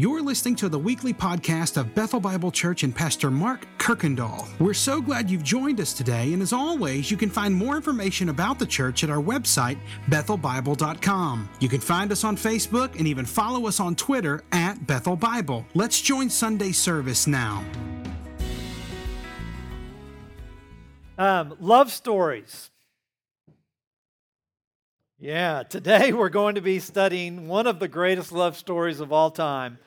You're listening to the weekly podcast of Bethel Bible Church and Pastor Mark Kirkendall. We're so glad you've joined us today, and as always, you can find more information about the church at our website, bethelbible.com. You can find us on Facebook and even follow us on Twitter at Bethel Bible. Let's join Sunday service now. Um, love stories. Yeah, today we're going to be studying one of the greatest love stories of all time,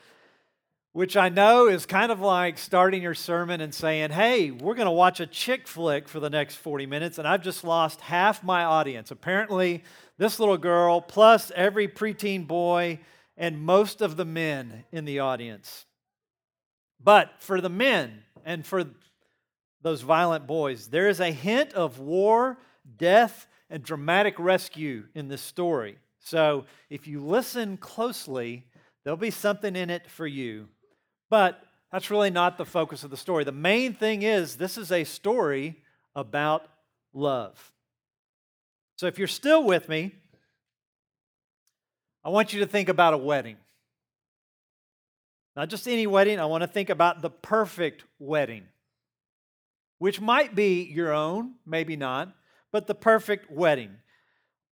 which I know is kind of like starting your sermon and saying, hey, we're going to watch a chick flick for the next 40 minutes, and I've just lost half my audience. Apparently, this little girl, plus every preteen boy, and most of the men in the audience. But for the men and for those violent boys, there is a hint of war, death, and dramatic rescue in this story. So if you listen closely, there'll be something in it for you. But that's really not the focus of the story. The main thing is this is a story about love. So if you're still with me, I want you to think about a wedding. Not just any wedding, I want to think about the perfect wedding, which might be your own, maybe not but the perfect wedding.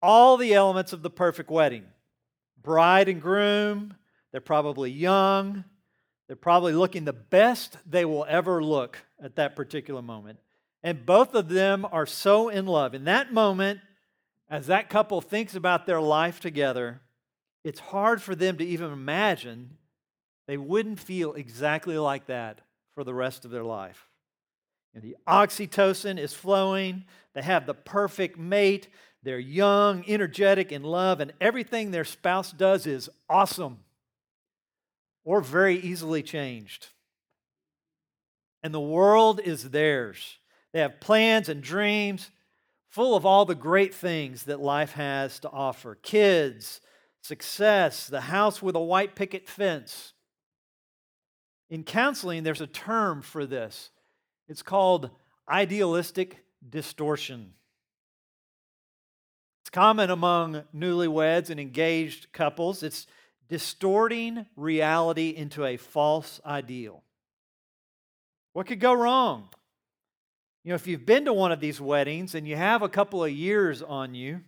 All the elements of the perfect wedding bride and groom, they're probably young, they're probably looking the best they will ever look at that particular moment. And both of them are so in love. In that moment, as that couple thinks about their life together, it's hard for them to even imagine they wouldn't feel exactly like that for the rest of their life. And the oxytocin is flowing. They have the perfect mate. They're young, energetic, in love, and everything their spouse does is awesome or very easily changed. And the world is theirs. They have plans and dreams full of all the great things that life has to offer kids, success, the house with a white picket fence. In counseling, there's a term for this it's called idealistic distortion. It's common among newlyweds and engaged couples. It's distorting reality into a false ideal. What could go wrong? You know, if you've been to one of these weddings and you have a couple of years on you,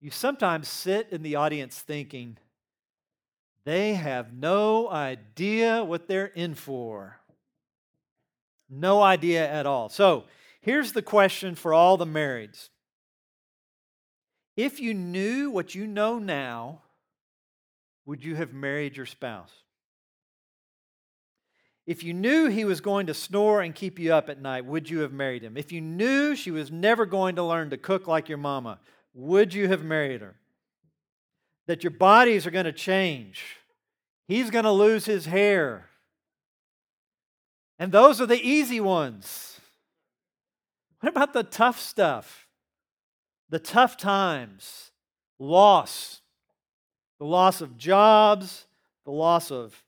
you sometimes sit in the audience thinking, they have no idea what they're in for. No idea at all. So here's the question for all the marrieds If you knew what you know now, would you have married your spouse? If you knew he was going to snore and keep you up at night, would you have married him? If you knew she was never going to learn to cook like your mama, would you have married her? That your bodies are going to change. He's going to lose his hair. And those are the easy ones. What about the tough stuff? The tough times, loss, the loss of jobs, the loss of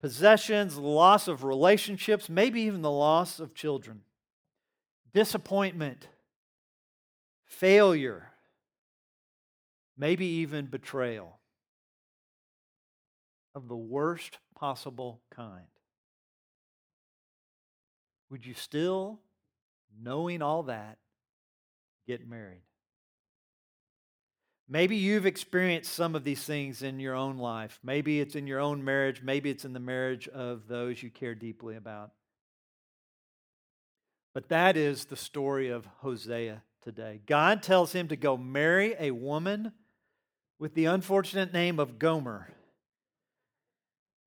possessions, the loss of relationships, maybe even the loss of children, disappointment, failure, maybe even betrayal of the worst possible kind. Would you still, knowing all that, get married? Maybe you've experienced some of these things in your own life. Maybe it's in your own marriage. Maybe it's in the marriage of those you care deeply about. But that is the story of Hosea today. God tells him to go marry a woman with the unfortunate name of Gomer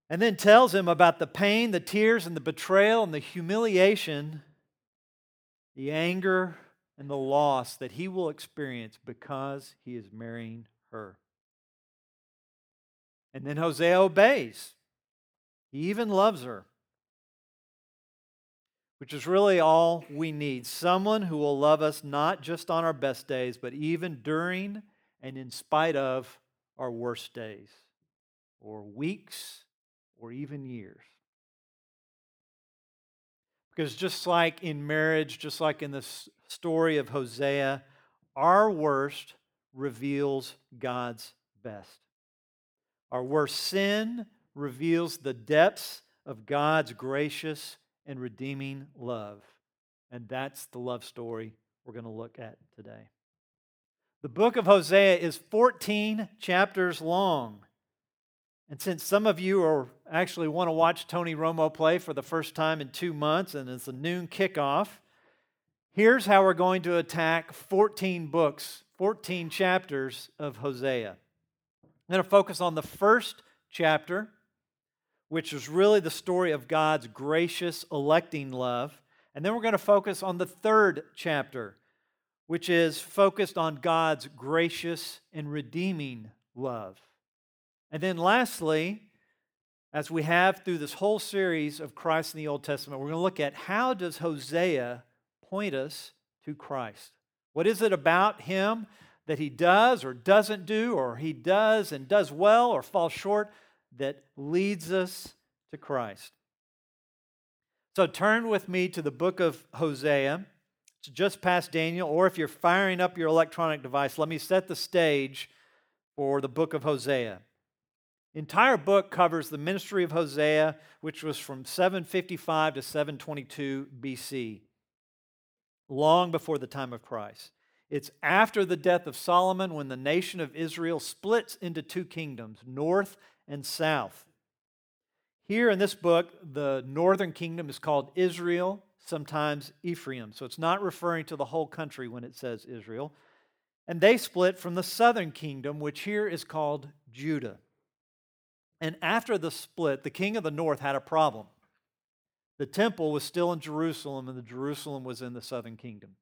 and then tells him about the pain, the tears, and the betrayal and the humiliation, the anger, and the loss that he will experience because he is marrying her. And then Hosea obeys. He even loves her, which is really all we need. Someone who will love us not just on our best days, but even during and in spite of our worst days or weeks or even years. Because just like in marriage, just like in the story of Hosea, our worst reveals God's best. Our worst sin reveals the depths of God's gracious and redeeming love. And that's the love story we're going to look at today. The book of Hosea is 14 chapters long. And since some of you are actually want to watch Tony Romo play for the first time in two months, and it's a noon kickoff, here's how we're going to attack 14 books, 14 chapters of Hosea. I'm going to focus on the first chapter, which is really the story of God's gracious electing love. And then we're going to focus on the third chapter, which is focused on God's gracious and redeeming love. And then lastly, as we have through this whole series of Christ in the Old Testament, we're going to look at how does Hosea point us to Christ? What is it about him that he does or doesn't do, or he does and does well or falls short that leads us to Christ? So turn with me to the book of Hosea. It's just past Daniel, or if you're firing up your electronic device, let me set the stage for the book of Hosea The entire book covers the ministry of Hosea, which was from 755 to 722 BC, long before the time of Christ. It's after the death of Solomon when the nation of Israel splits into two kingdoms, north and south. Here in this book, the northern kingdom is called Israel, sometimes Ephraim. So it's not referring to the whole country when it says Israel. And they split from the southern kingdom, which here is called Judah. And after the split, the king of the north had a problem. The temple was still in Jerusalem, and the Jerusalem was in the southern kingdom.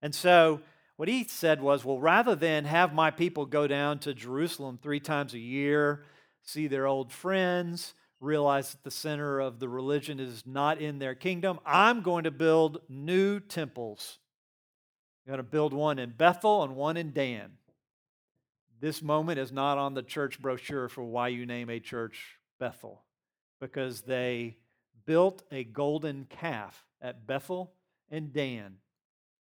And so, what he said was, well, rather than have my people go down to Jerusalem three times a year, see their old friends, realize that the center of the religion is not in their kingdom, I'm going to build new temples. I'm going to build one in Bethel and one in Dan. This moment is not on the church brochure for why you name a church Bethel, because they built a golden calf at Bethel and Dan.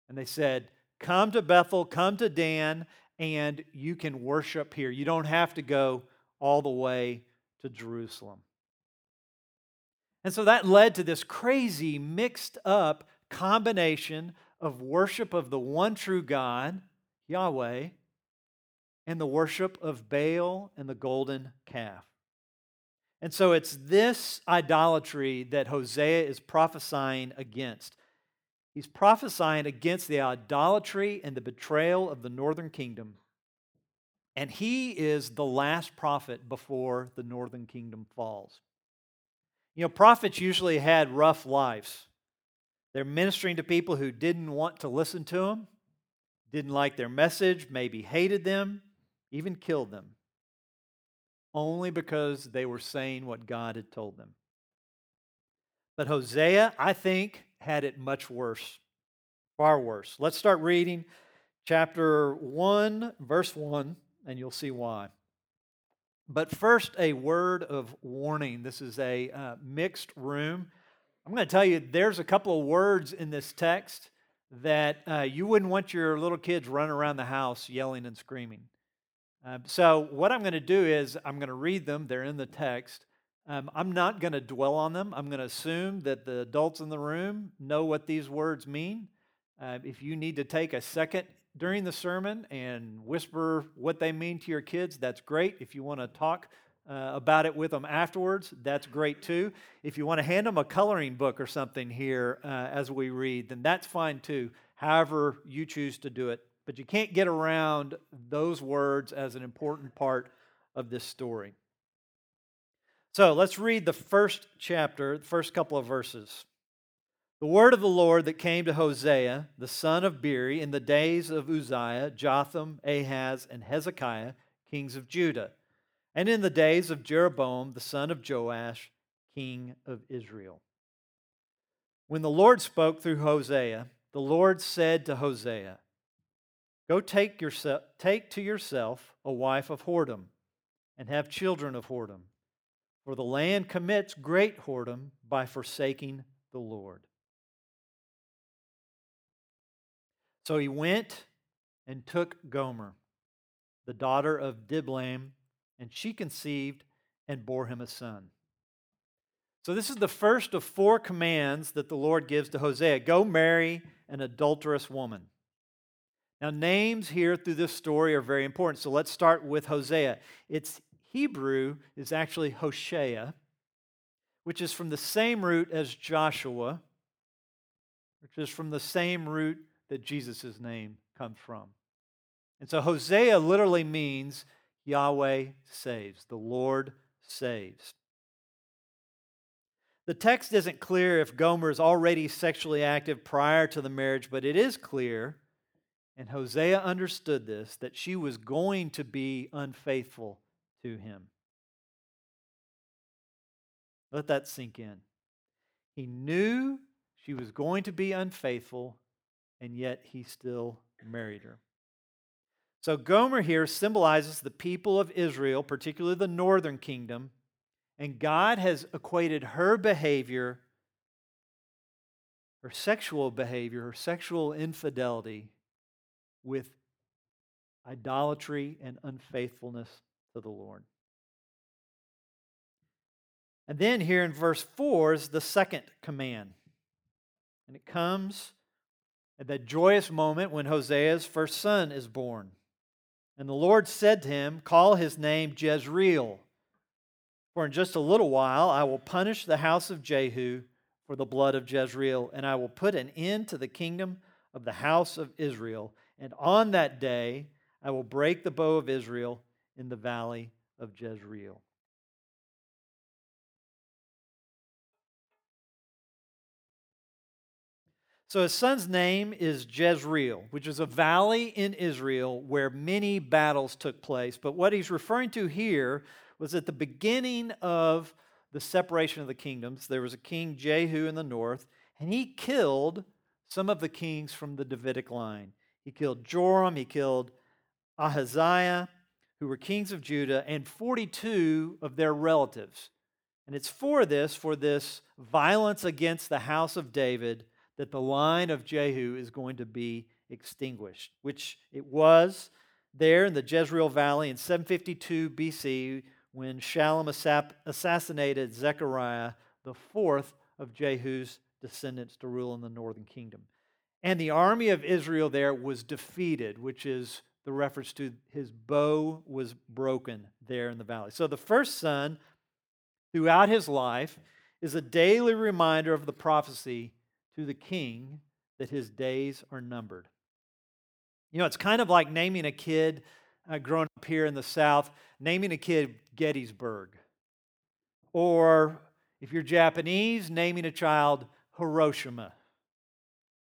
And they said, Come to Bethel, come to Dan, and you can worship here. You don't have to go all the way to Jerusalem. And so that led to this crazy, mixed up combination of worship of the one true God, Yahweh, and the worship of Baal and the golden calf. And so it's this idolatry that Hosea is prophesying against. He's prophesying against the idolatry and the betrayal of the northern kingdom. And he is the last prophet before the northern kingdom falls. You know, prophets usually had rough lives. They're ministering to people who didn't want to listen to them, didn't like their message, maybe hated them even killed them, only because they were saying what God had told them. But Hosea, I think, had it much worse, far worse. Let's start reading chapter 1, verse 1, and you'll see why. But first, a word of warning. This is a uh, mixed room. I'm going to tell you there's a couple of words in this text that uh, you wouldn't want your little kids running around the house yelling and screaming. Um, so, what I'm going to do is I'm going to read them, they're in the text. Um, I'm not going to dwell on them. I'm going to assume that the adults in the room know what these words mean. Uh, if you need to take a second during the sermon and whisper what they mean to your kids, that's great. If you want to talk uh, about it with them afterwards, that's great too. If you want to hand them a coloring book or something here uh, as we read, then that's fine too. However, you choose to do it, but you can't get around those words as an important part of this story. So let's read the first chapter, the first couple of verses. The word of the Lord that came to Hosea, the son of Beeri, in the days of Uzziah, Jotham, Ahaz, and Hezekiah, kings of Judah, and in the days of Jeroboam, the son of Joash, king of Israel. When the Lord spoke through Hosea, the Lord said to Hosea, Go take, yourself, take to yourself a wife of whoredom and have children of whoredom, for the land commits great whoredom by forsaking the Lord. So he went and took Gomer, the daughter of Diblaim, and she conceived and bore him a son. So, this is the first of four commands that the Lord gives to Hosea go marry an adulterous woman. Now, names here through this story are very important. So, let's start with Hosea. Its Hebrew is actually Hoshea, which is from the same root as Joshua, which is from the same root that Jesus' name comes from. And so, Hosea literally means Yahweh saves, the Lord saves. The text isn't clear if Gomer is already sexually active prior to the marriage, but it is clear, and Hosea understood this, that she was going to be unfaithful to him. Let that sink in. He knew she was going to be unfaithful, and yet he still married her. So Gomer here symbolizes the people of Israel, particularly the northern kingdom, and God has equated her behavior, her sexual behavior, her sexual infidelity with idolatry and unfaithfulness to the Lord. And then here in verse 4 is the second command. And it comes at that joyous moment when Hosea's first son is born. And the Lord said to him, Call his name Jezreel for in just a little while I will punish the house of Jehu for the blood of Jezreel, and I will put an end to the kingdom of the house of Israel. And on that day I will break the bow of Israel in the valley of Jezreel. So his son's name is Jezreel, which is a valley in Israel where many battles took place. But what he's referring to here was at the beginning of the separation of the kingdoms. There was a king, Jehu, in the north, and he killed some of the kings from the Davidic line. He killed Joram, he killed Ahaziah, who were kings of Judah, and 42 of their relatives. And it's for this, for this violence against the house of David, that the line of Jehu is going to be extinguished, which it was there in the Jezreel Valley in 752 BC when Shallum assassinated Zechariah, the fourth of Jehu's descendants to rule in the northern kingdom. And the army of Israel there was defeated, which is the reference to his bow was broken there in the valley. So the first son, throughout his life, is a daily reminder of the prophecy to the king that his days are numbered. You know, it's kind of like naming a kid uh, growing up here in the South, naming a kid Gettysburg. Or if you're Japanese, naming a child Hiroshima.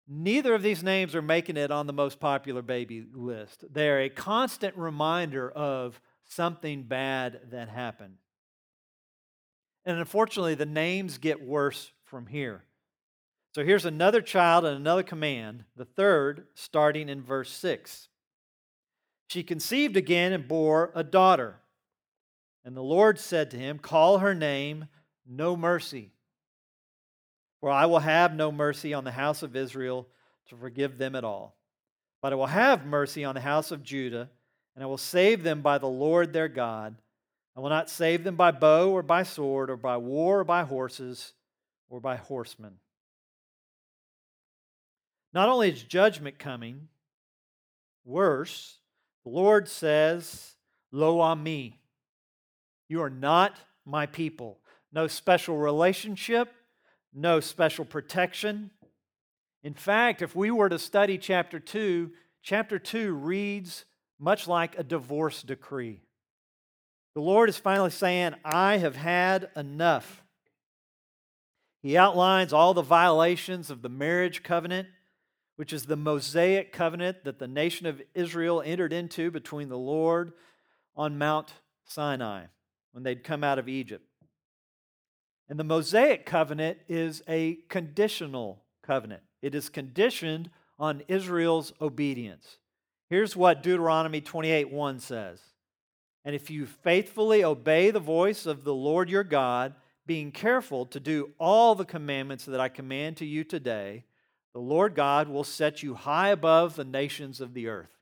Neither of these names are making it on the most popular baby list. They're a constant reminder of something bad that happened. And unfortunately, the names get worse from here. So here's another child and another command, the third, starting in verse 6. She conceived again and bore a daughter. And the Lord said to him, Call her name No Mercy. For I will have no mercy on the house of Israel to forgive them at all. But I will have mercy on the house of Judah, and I will save them by the Lord their God. I will not save them by bow or by sword or by war or by horses or by horsemen. Not only is judgment coming, worse, the Lord says, Lo ammi, you are not my people. No special relationship, no special protection. In fact, if we were to study chapter 2, chapter 2 reads much like a divorce decree. The Lord is finally saying, I have had enough. He outlines all the violations of the marriage covenant which is the Mosaic covenant that the nation of Israel entered into between the Lord on Mount Sinai when they'd come out of Egypt. And the Mosaic covenant is a conditional covenant, it is conditioned on Israel's obedience. Here's what Deuteronomy 28 1 says And if you faithfully obey the voice of the Lord your God, being careful to do all the commandments that I command to you today, the Lord God will set you high above the nations of the earth.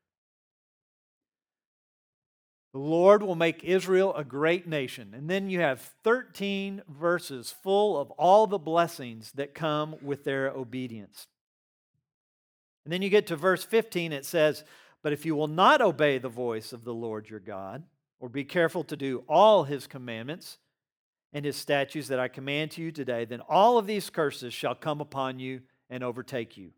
The Lord will make Israel a great nation. And then you have 13 verses full of all the blessings that come with their obedience. And then you get to verse 15, it says, But if you will not obey the voice of the Lord your God, or be careful to do all his commandments and his statutes that I command to you today, then all of these curses shall come upon you and overtake you.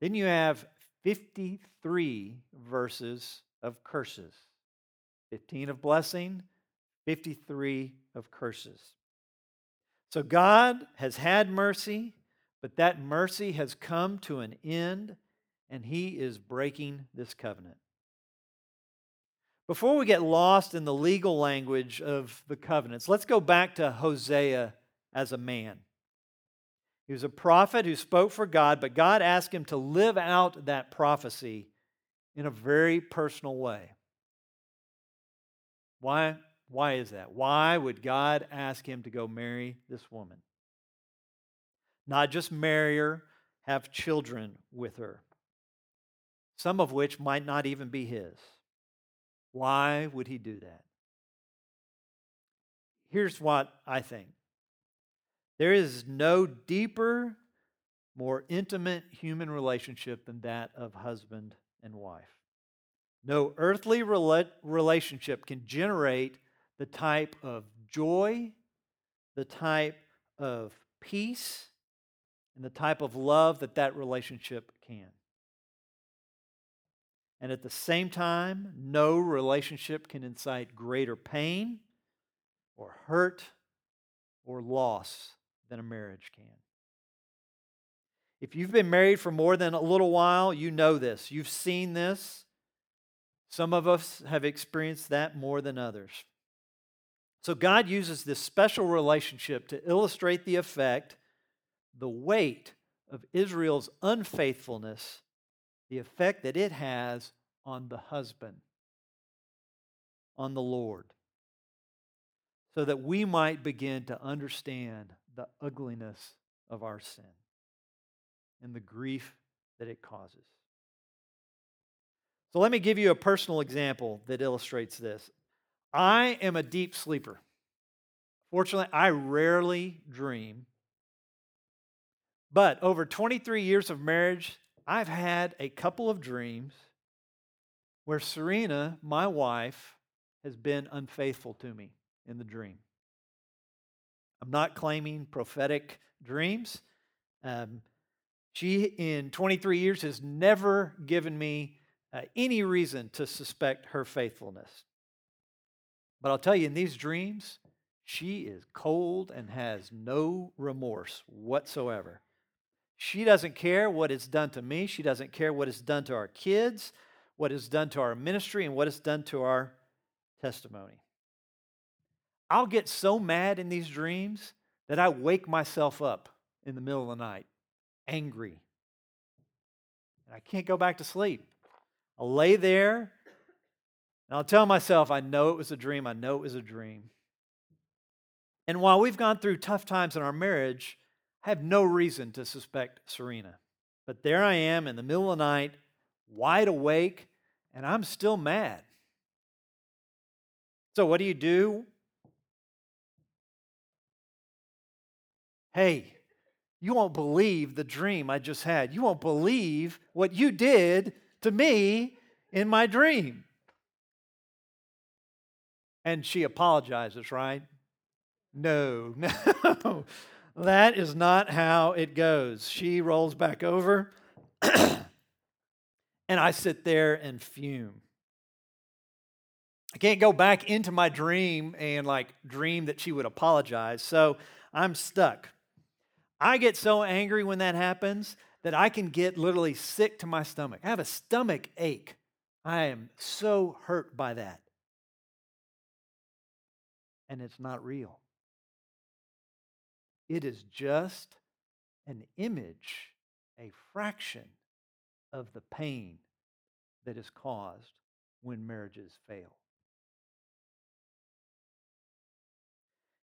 Then you have 53 verses of curses 15 of blessing, 53 of curses. So God has had mercy, but that mercy has come to an end, and He is breaking this covenant. Before we get lost in the legal language of the covenants, let's go back to Hosea as a man. He was a prophet who spoke for God, but God asked him to live out that prophecy in a very personal way. Why? Why is that? Why would God ask him to go marry this woman? Not just marry her, have children with her, some of which might not even be his. Why would he do that? Here's what I think there is no deeper, more intimate human relationship than that of husband and wife. No earthly relationship can generate the type of joy, the type of peace, and the type of love that that relationship can. And at the same time, no relationship can incite greater pain or hurt or loss than a marriage can. If you've been married for more than a little while, you know this. You've seen this. Some of us have experienced that more than others. So God uses this special relationship to illustrate the effect, the weight of Israel's unfaithfulness, the effect that it has on the husband, on the Lord, so that we might begin to understand the ugliness of our sin and the grief that it causes. So let me give you a personal example that illustrates this. I am a deep sleeper. Fortunately, I rarely dream. But over 23 years of marriage, I've had a couple of dreams where Serena, my wife, has been unfaithful to me in the dream. I'm not claiming prophetic dreams. Um, she, in 23 years, has never given me uh, any reason to suspect her faithfulness. But I'll tell you, in these dreams, she is cold and has no remorse whatsoever. She doesn't care what it's done to me. She doesn't care what it's done to our kids, what it's done to our ministry, and what it's done to our testimony. I'll get so mad in these dreams that I wake myself up in the middle of the night angry. And I can't go back to sleep. I'll lay there and I'll tell myself, I know it was a dream. I know it was a dream. And while we've gone through tough times in our marriage, I have no reason to suspect Serena. But there I am in the middle of the night, wide awake, and I'm still mad. So, what do you do? Hey, you won't believe the dream I just had. You won't believe what you did to me in my dream. And she apologizes, right? No, no. That is not how it goes. She rolls back over, and I sit there and fume. I can't go back into my dream and like dream that she would apologize. So I'm stuck. I get so angry when that happens that I can get literally sick to my stomach. I have a stomach ache. I am so hurt by that. And it's not real. It is just an image, a fraction of the pain that is caused when marriages fail.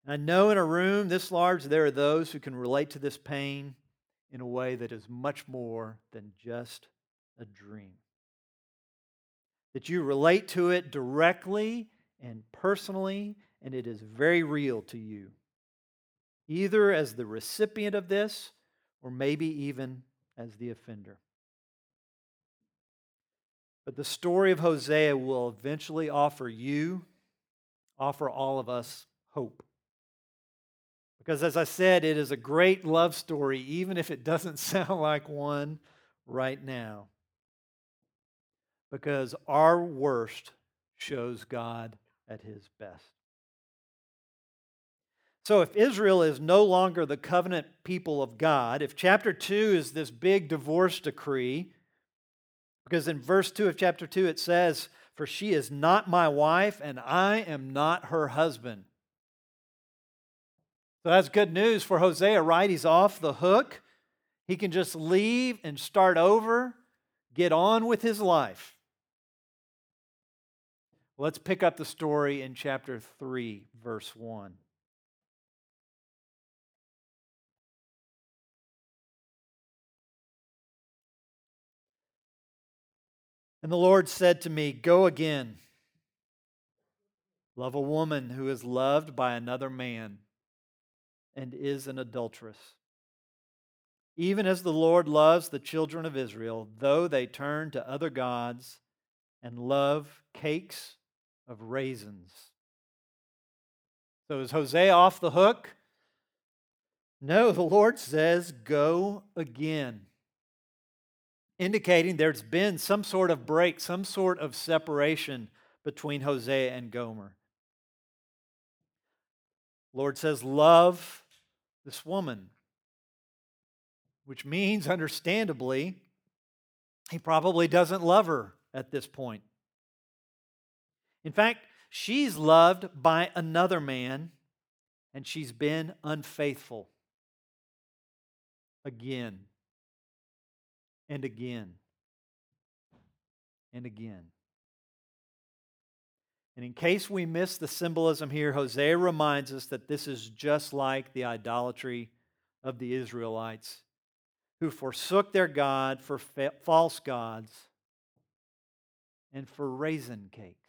I know in a room this large, there are those who can relate to this pain in a way that is much more than just a dream. that you relate to it directly and personally, and it is very real to you, either as the recipient of this or maybe even as the offender. But the story of Hosea will eventually offer you, offer all of us hope. Because as I said, it is a great love story, even if it doesn't sound like one right now. Because our worst shows God at his best. So, if Israel is no longer the covenant people of God, if chapter 2 is this big divorce decree, because in verse 2 of chapter 2 it says, For she is not my wife, and I am not her husband. So that's good news for Hosea, right? He's off the hook. He can just leave and start over, get on with his life. Let's pick up the story in chapter 3, verse 1. And the Lord said to me, Go again. Love a woman who is loved by another man and is an adulteress. Even as the Lord loves the children of Israel, though they turn to other gods and love cakes of raisins. So is Hosea off the hook? No, the Lord says, Go again indicating there's been some sort of break, some sort of separation between Hosea and Gomer. Lord says, Love this woman, which means, understandably, he probably doesn't love her at this point. In fact, she's loved by another man, and she's been unfaithful again and again and again. And in case we miss the symbolism here, Hosea reminds us that this is just like the idolatry of the Israelites who forsook their God for fa- false gods and for raisin cakes.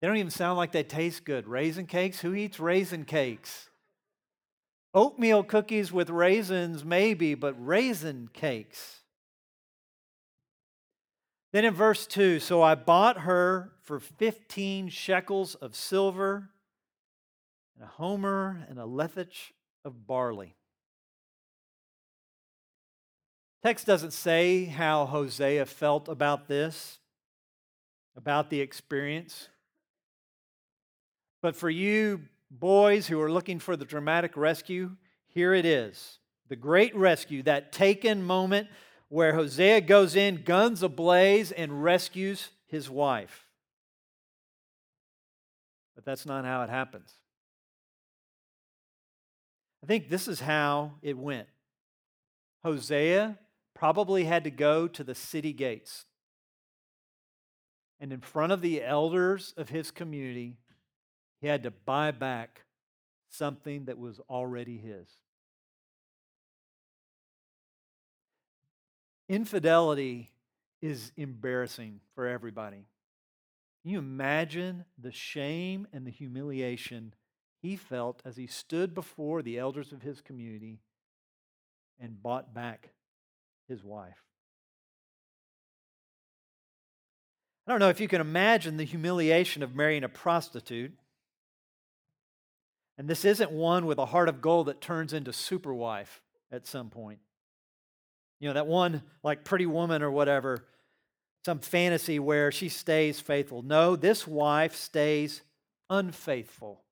They don't even sound like they taste good. Raisin cakes? Who eats raisin cakes? Oatmeal cookies with raisins, maybe, but raisin cakes. Then in verse 2 So I bought her for 15 shekels of silver, and a homer, and a lethech of barley. Text doesn't say how Hosea felt about this, about the experience. But for you boys who are looking for the dramatic rescue, here it is. The great rescue, that taken moment where Hosea goes in, guns ablaze, and rescues his wife. But that's not how it happens. I think this is how it went. Hosea probably had to go to the city gates. And in front of the elders of his community, he had to buy back something that was already his. Infidelity is embarrassing for everybody. Can you imagine the shame and the humiliation he felt as he stood before the elders of his community and bought back his wife? I don't know if you can imagine the humiliation of marrying a prostitute. And this isn't one with a heart of gold that turns into super wife at some point. You know, that one like pretty woman or whatever, some fantasy where she stays faithful. No, this wife stays unfaithful.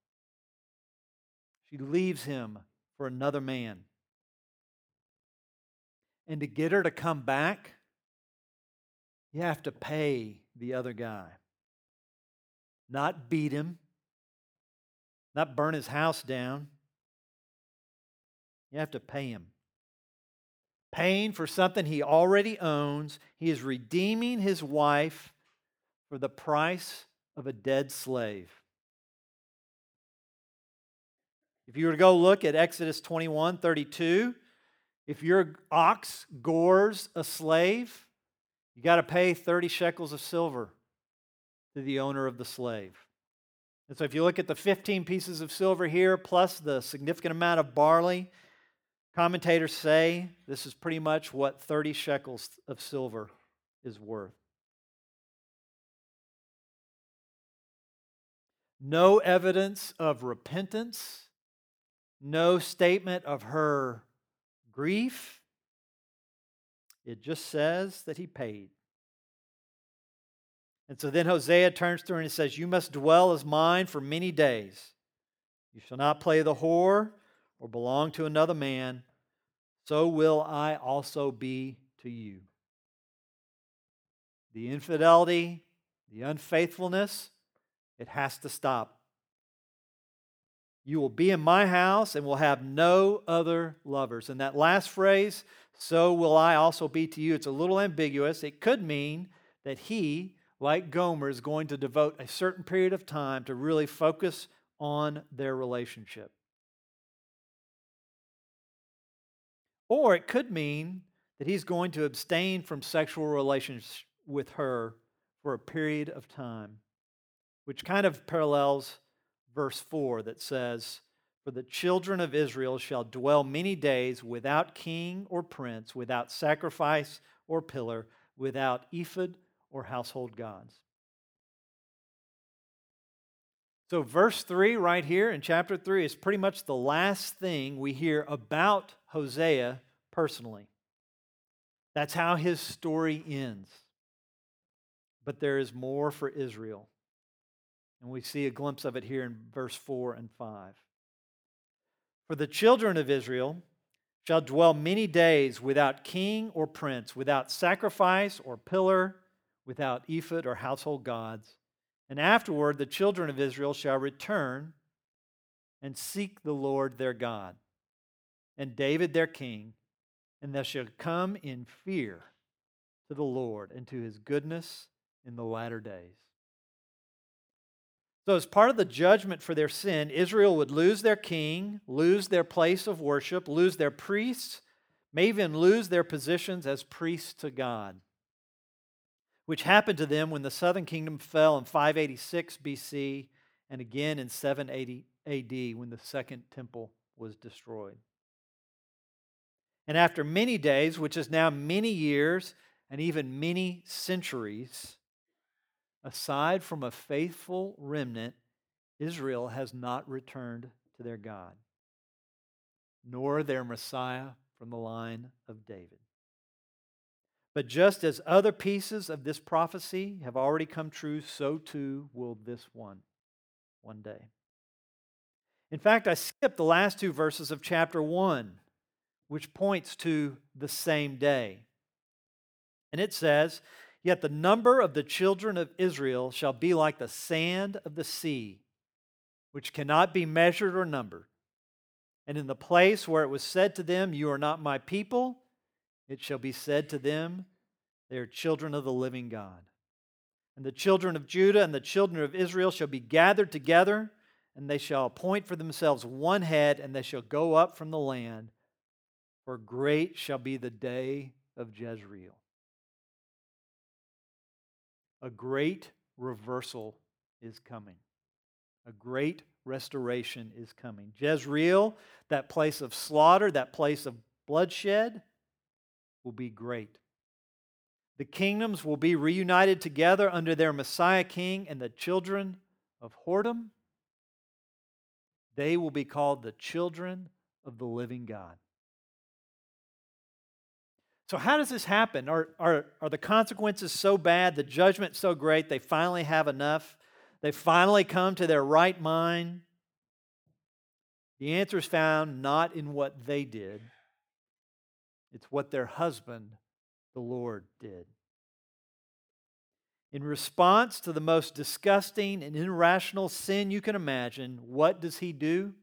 She leaves him for another man. And to get her to come back, you have to pay the other guy. Not beat him, not burn his house down. You have to pay him. Paying for something he already owns. He is redeeming his wife for the price of a dead slave. If you were to go look at Exodus 21 32, if your ox gores a slave, you got to pay 30 shekels of silver to the owner of the slave. And so if you look at the 15 pieces of silver here, plus the significant amount of barley, commentators say this is pretty much what 30 shekels of silver is worth. No evidence of repentance, no statement of her grief. It just says that he paid. And so then Hosea turns to her and he says, You must dwell as mine for many days. You shall not play the whore or belong to another man. So will I also be to you. The infidelity, the unfaithfulness, it has to stop. You will be in my house and will have no other lovers. And that last phrase, so will I also be to you, it's a little ambiguous. It could mean that he like Gomer, is going to devote a certain period of time to really focus on their relationship. Or it could mean that he's going to abstain from sexual relations with her for a period of time, which kind of parallels verse 4 that says, For the children of Israel shall dwell many days without king or prince, without sacrifice or pillar, without ephod or household gods. So, verse 3 right here in chapter 3 is pretty much the last thing we hear about Hosea personally. That's how his story ends. But there is more for Israel. And we see a glimpse of it here in verse 4 and 5. For the children of Israel shall dwell many days without king or prince, without sacrifice or pillar without ephod or household gods. And afterward, the children of Israel shall return and seek the Lord their God, and David their king, and they shall come in fear to the Lord and to his goodness in the latter days. So, as part of the judgment for their sin, Israel would lose their king, lose their place of worship, lose their priests, may even lose their positions as priests to God which happened to them when the southern kingdom fell in 586 BC and again in 780 AD when the second temple was destroyed. And after many days, which is now many years and even many centuries, aside from a faithful remnant, Israel has not returned to their God, nor their Messiah from the line of David. But just as other pieces of this prophecy have already come true, so too will this one one day. In fact, I skipped the last two verses of chapter 1, which points to the same day. And it says, Yet the number of the children of Israel shall be like the sand of the sea, which cannot be measured or numbered. And in the place where it was said to them, You are not my people, it shall be said to them, They are children of the living God. And the children of Judah and the children of Israel shall be gathered together, and they shall appoint for themselves one head, and they shall go up from the land. For great shall be the day of Jezreel. A great reversal is coming. A great restoration is coming. Jezreel, that place of slaughter, that place of bloodshed, will be great. The kingdoms will be reunited together under their Messiah king, and the children of whoredom, they will be called the children of the living God. So, how does this happen? Are, are, are the consequences so bad, the judgment so great, they finally have enough? They finally come to their right mind? The answer is found not in what they did, it's what their husband, the Lord, did. In response to the most disgusting and irrational sin you can imagine, what does he do?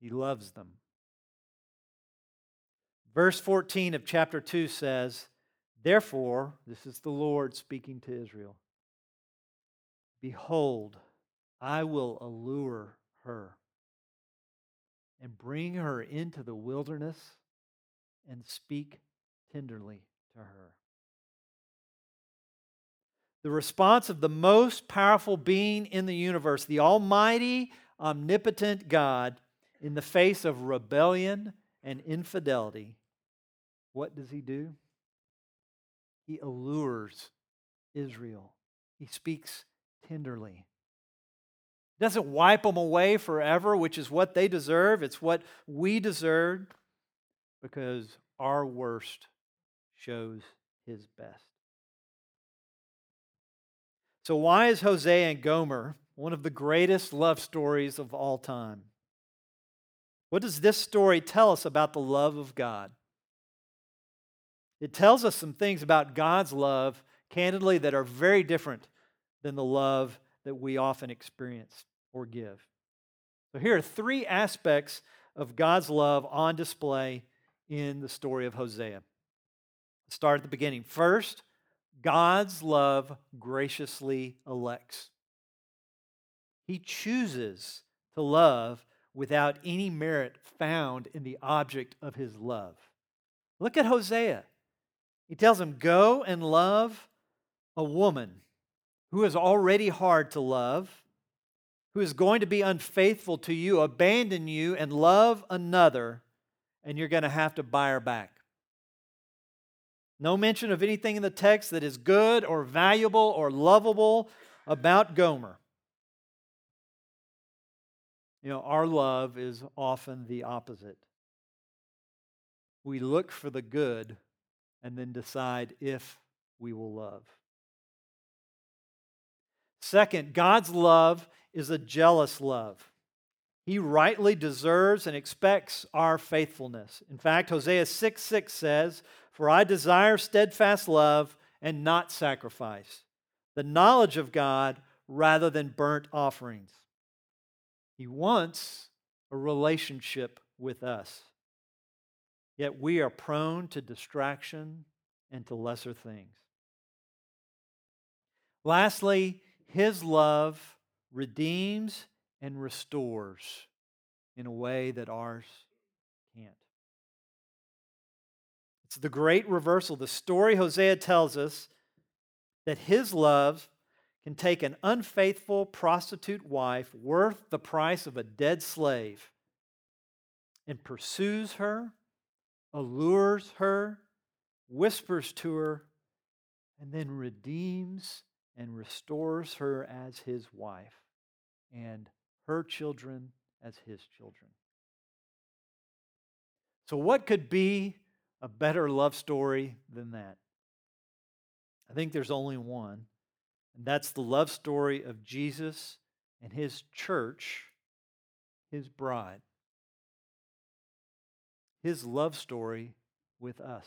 He loves them. Verse 14 of chapter 2 says, Therefore, this is the Lord speaking to Israel Behold, I will allure her and bring her into the wilderness and speak tenderly to her. The response of the most powerful being in the universe, the Almighty, omnipotent God, in the face of rebellion and infidelity, what does he do? He allures Israel. He speaks tenderly. Doesn't wipe them away forever, which is what they deserve. It's what we deserve because our worst shows his best. So, why is Hosea and Gomer one of the greatest love stories of all time? What does this story tell us about the love of God? It tells us some things about God's love, candidly, that are very different than the love that we often experience or give. So, here are three aspects of God's love on display in the story of Hosea. Start at the beginning. First, God's love graciously elects. He chooses to love without any merit found in the object of his love. Look at Hosea. He tells him, Go and love a woman who is already hard to love, who is going to be unfaithful to you, abandon you, and love another, and you're going to have to buy her back. No mention of anything in the text that is good or valuable or lovable about Gomer. You know, our love is often the opposite. We look for the good and then decide if we will love. Second, God's love is a jealous love. He rightly deserves and expects our faithfulness. In fact, Hosea 6 6 says, For I desire steadfast love and not sacrifice, the knowledge of God rather than burnt offerings. He wants a relationship with us. Yet we are prone to distraction and to lesser things. Lastly, his love redeems and restores in a way that ours can't. It's the great reversal. The story Hosea tells us that his love can take an unfaithful prostitute wife worth the price of a dead slave and pursues her allures her, whispers to her, and then redeems and restores her as his wife and her children as his children. So, what could be a better love story than that? I think there's only one, and that's the love story of Jesus and his church, his bride his love story with us.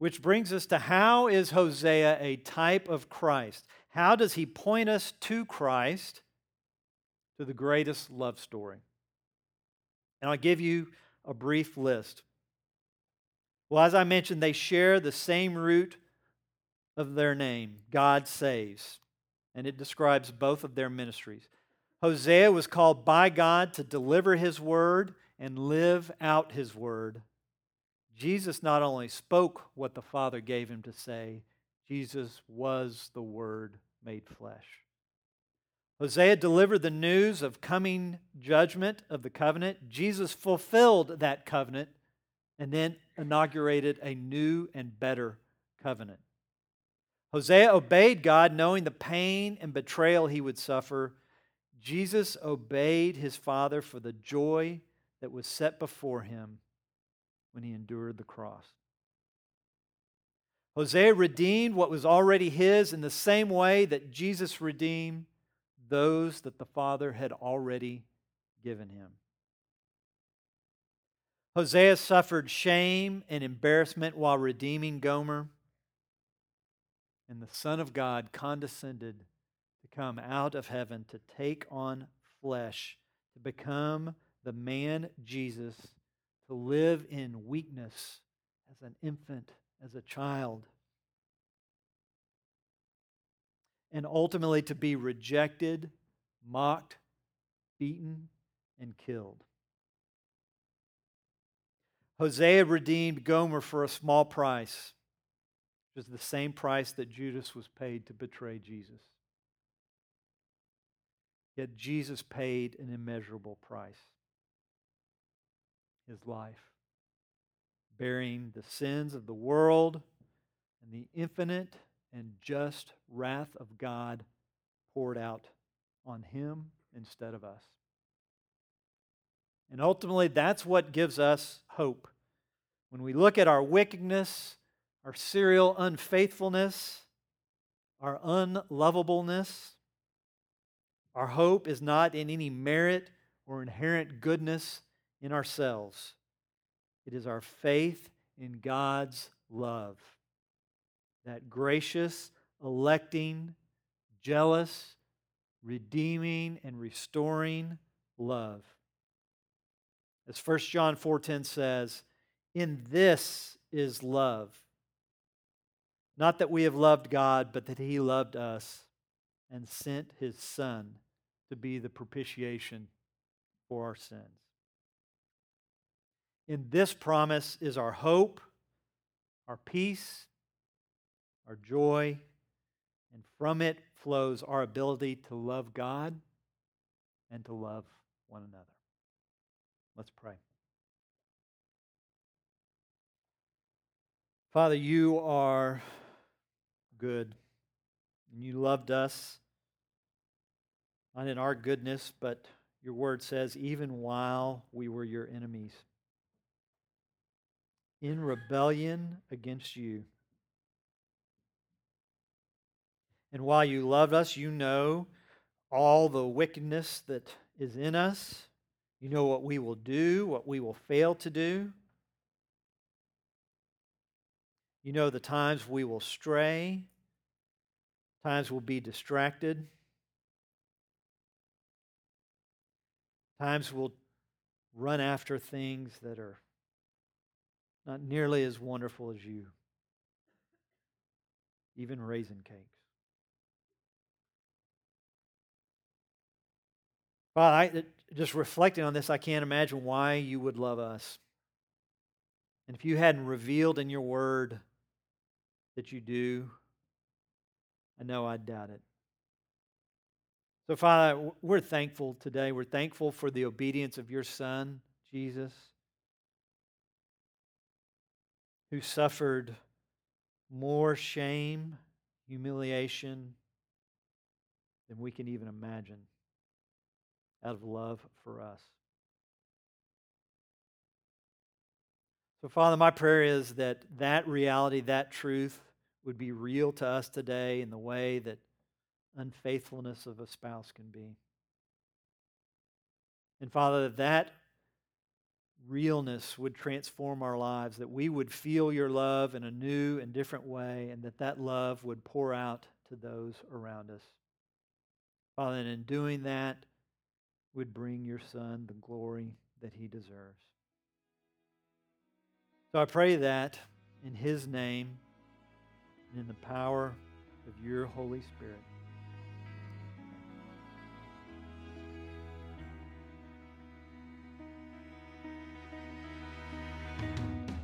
Which brings us to how is Hosea a type of Christ? How does he point us to Christ, to the greatest love story? And I'll give you a brief list. Well, as I mentioned, they share the same root of their name God saves, and it describes both of their ministries. Hosea was called by God to deliver his word and live out his word. Jesus not only spoke what the Father gave him to say, Jesus was the Word made flesh. Hosea delivered the news of coming judgment of the covenant. Jesus fulfilled that covenant and then inaugurated a new and better covenant. Hosea obeyed God, knowing the pain and betrayal he would suffer. Jesus obeyed his Father for the joy that was set before him when he endured the cross. Hosea redeemed what was already his in the same way that Jesus redeemed those that the Father had already given him. Hosea suffered shame and embarrassment while redeeming Gomer, and the Son of God condescended to come out of heaven to take on flesh, to become the man Jesus to live in weakness as an infant, as a child, and ultimately to be rejected, mocked, beaten, and killed. Hosea redeemed Gomer for a small price, which is the same price that Judas was paid to betray Jesus. Yet Jesus paid an immeasurable price his life, bearing the sins of the world and the infinite and just wrath of God poured out on him instead of us. And ultimately, that's what gives us hope. When we look at our wickedness, our serial unfaithfulness, our unlovableness, our hope is not in any merit or inherent goodness in ourselves. It is our faith in God's love. That gracious, electing, jealous, redeeming, and restoring love. As 1 John 4:10 says, "In this is love. Not that we have loved God, but that he loved us and sent his son to be the propitiation for our sins." In this promise is our hope, our peace, our joy, and from it flows our ability to love God and to love one another. Let's pray. Father, you are good. And you loved us, not in our goodness, but your word says, even while we were your enemies, in rebellion against you. And while you loved us, you know all the wickedness that is in us. You know what we will do, what we will fail to do. You know the times we will stray, times we'll be distracted, times we'll run after things that are not nearly as wonderful as you, even raisin cakes. Father, I, just reflecting on this, I can't imagine why you would love us. And if you hadn't revealed in your word that you do, I know I'd doubt it. So, Father, we're thankful today. We're thankful for the obedience of your Son, Jesus, who suffered more shame, humiliation than we can even imagine out of love for us. So, Father, my prayer is that that reality, that truth, would be real to us today in the way that unfaithfulness of a spouse can be. And, Father, that realness would transform our lives, that we would feel your love in a new and different way, and that that love would pour out to those around us. Father, and in doing that, would bring your Son the glory that he deserves. So I pray that in his name and in the power of your Holy Spirit.